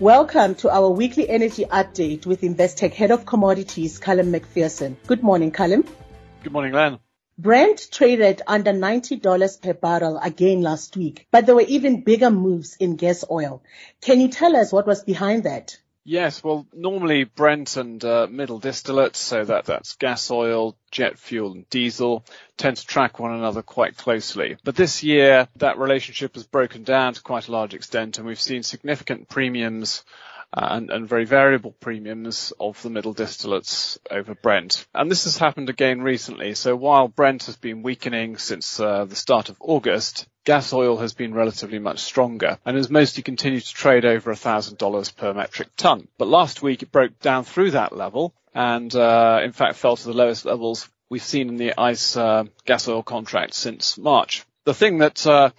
Welcome to our weekly energy update with Investec Head of Commodities, Callum McPherson. Good morning, Callum. Good morning, Len. Brent traded under $90 per barrel again last week, but there were even bigger moves in gas oil. Can you tell us what was behind that? Yes, well, normally Brent and uh, middle distillates, so that, that's gas oil, jet fuel and diesel, tend to track one another quite closely. But this year, that relationship has broken down to quite a large extent, and we've seen significant premiums and, and, very variable premiums of the middle distillates over Brent. And this has happened again recently. So while Brent has been weakening since uh, the start of August, gas oil has been relatively much stronger and has mostly continued to trade over $1,000 per metric ton. But last week it broke down through that level and uh, in fact fell to the lowest levels we've seen in the ICE uh, gas oil contract since March. The thing that uh,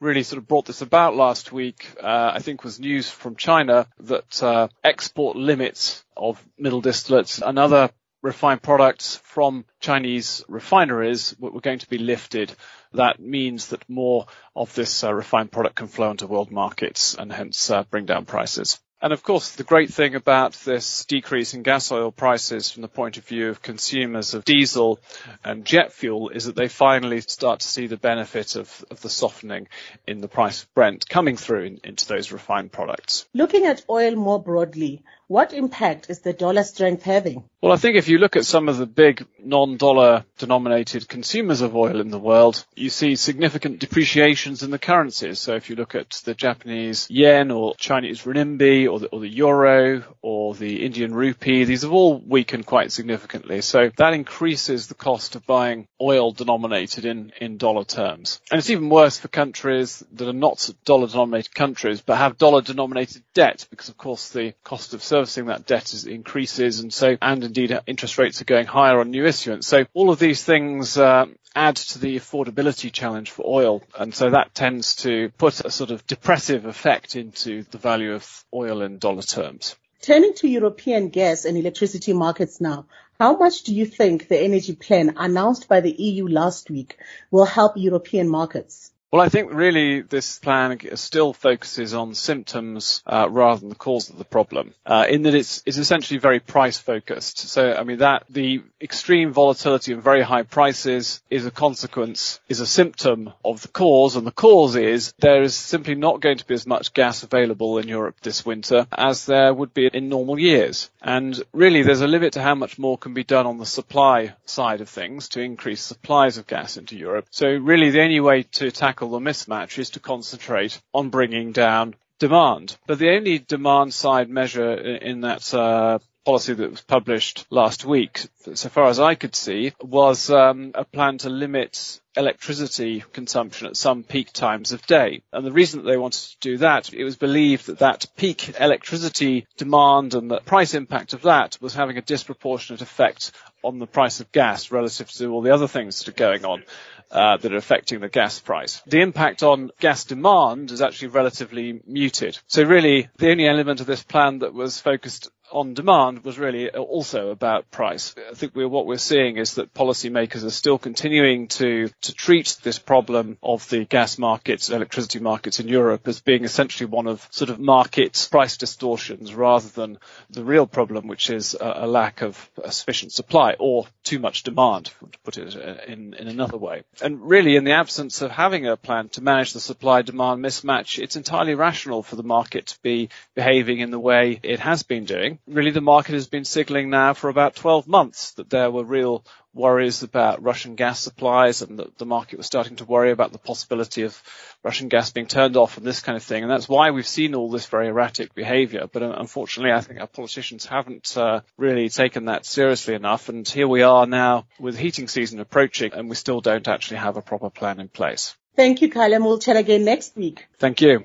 really sort of brought this about last week, uh, I think was news from China that uh, export limits of middle distillates and other refined products from Chinese refineries were going to be lifted. That means that more of this uh, refined product can flow into world markets and hence uh, bring down prices. And of course, the great thing about this decrease in gas oil prices from the point of view of consumers of diesel and jet fuel is that they finally start to see the benefit of, of the softening in the price of Brent coming through in, into those refined products. Looking at oil more broadly, what impact is the dollar strength having? Well, I think if you look at some of the big non-dollar denominated consumers of oil in the world, you see significant depreciations in the currencies. So if you look at the Japanese yen or Chinese renminbi or the, or the euro or the Indian rupee, these have all weakened quite significantly. So that increases the cost of buying oil denominated in, in dollar terms. And it's even worse for countries that are not dollar denominated countries but have dollar denominated debt because of course the cost of servicing that debt is, increases and so, and indeed interest rates are going higher on new issuance. So all of these things, uh, add to the affordability challenge for oil. And so that tends to put a sort of depressive effect into the value of oil in dollar terms. Turning to European gas and electricity markets now, how much do you think the energy plan announced by the EU last week will help European markets? Well, I think really this plan still focuses on symptoms uh, rather than the cause of the problem, uh, in that it's, it's essentially very price focused. So, I mean, that the extreme volatility and very high prices is a consequence, is a symptom of the cause, and the cause is there is simply not going to be as much gas available in Europe this winter as there would be in normal years. And really, there's a limit to how much more can be done on the supply side of things to increase supplies of gas into Europe. So really, the only way to tackle tackle the mismatch is to concentrate on bringing down demand. But the only demand side measure in that uh, policy that was published last week, so far as I could see, was um, a plan to limit electricity consumption at some peak times of day. And the reason that they wanted to do that, it was believed that that peak electricity demand and the price impact of that was having a disproportionate effect on the price of gas relative to all the other things that are going on uh, that are affecting the gas price. The impact on gas demand is actually relatively muted. So really, the only element of this plan that was focused on demand was really also about price. I think we're, what we're seeing is that policymakers are still continuing to, to treat this problem of the gas markets, electricity markets in Europe as being essentially one of sort of market price distortions rather than the real problem, which is a, a lack of a sufficient supply or too much demand, to put it uh, in, in another way. And really, in the absence of having a plan to manage the supply demand mismatch, it's entirely rational for the market to be behaving in the way it has been doing really the market has been signaling now for about 12 months that there were real worries about Russian gas supplies and that the market was starting to worry about the possibility of Russian gas being turned off and this kind of thing. And that's why we've seen all this very erratic behavior. But uh, unfortunately, I think our politicians haven't uh, really taken that seriously enough. And here we are now with heating season approaching and we still don't actually have a proper plan in place. Thank you, Callum. We'll chat again next week. Thank you.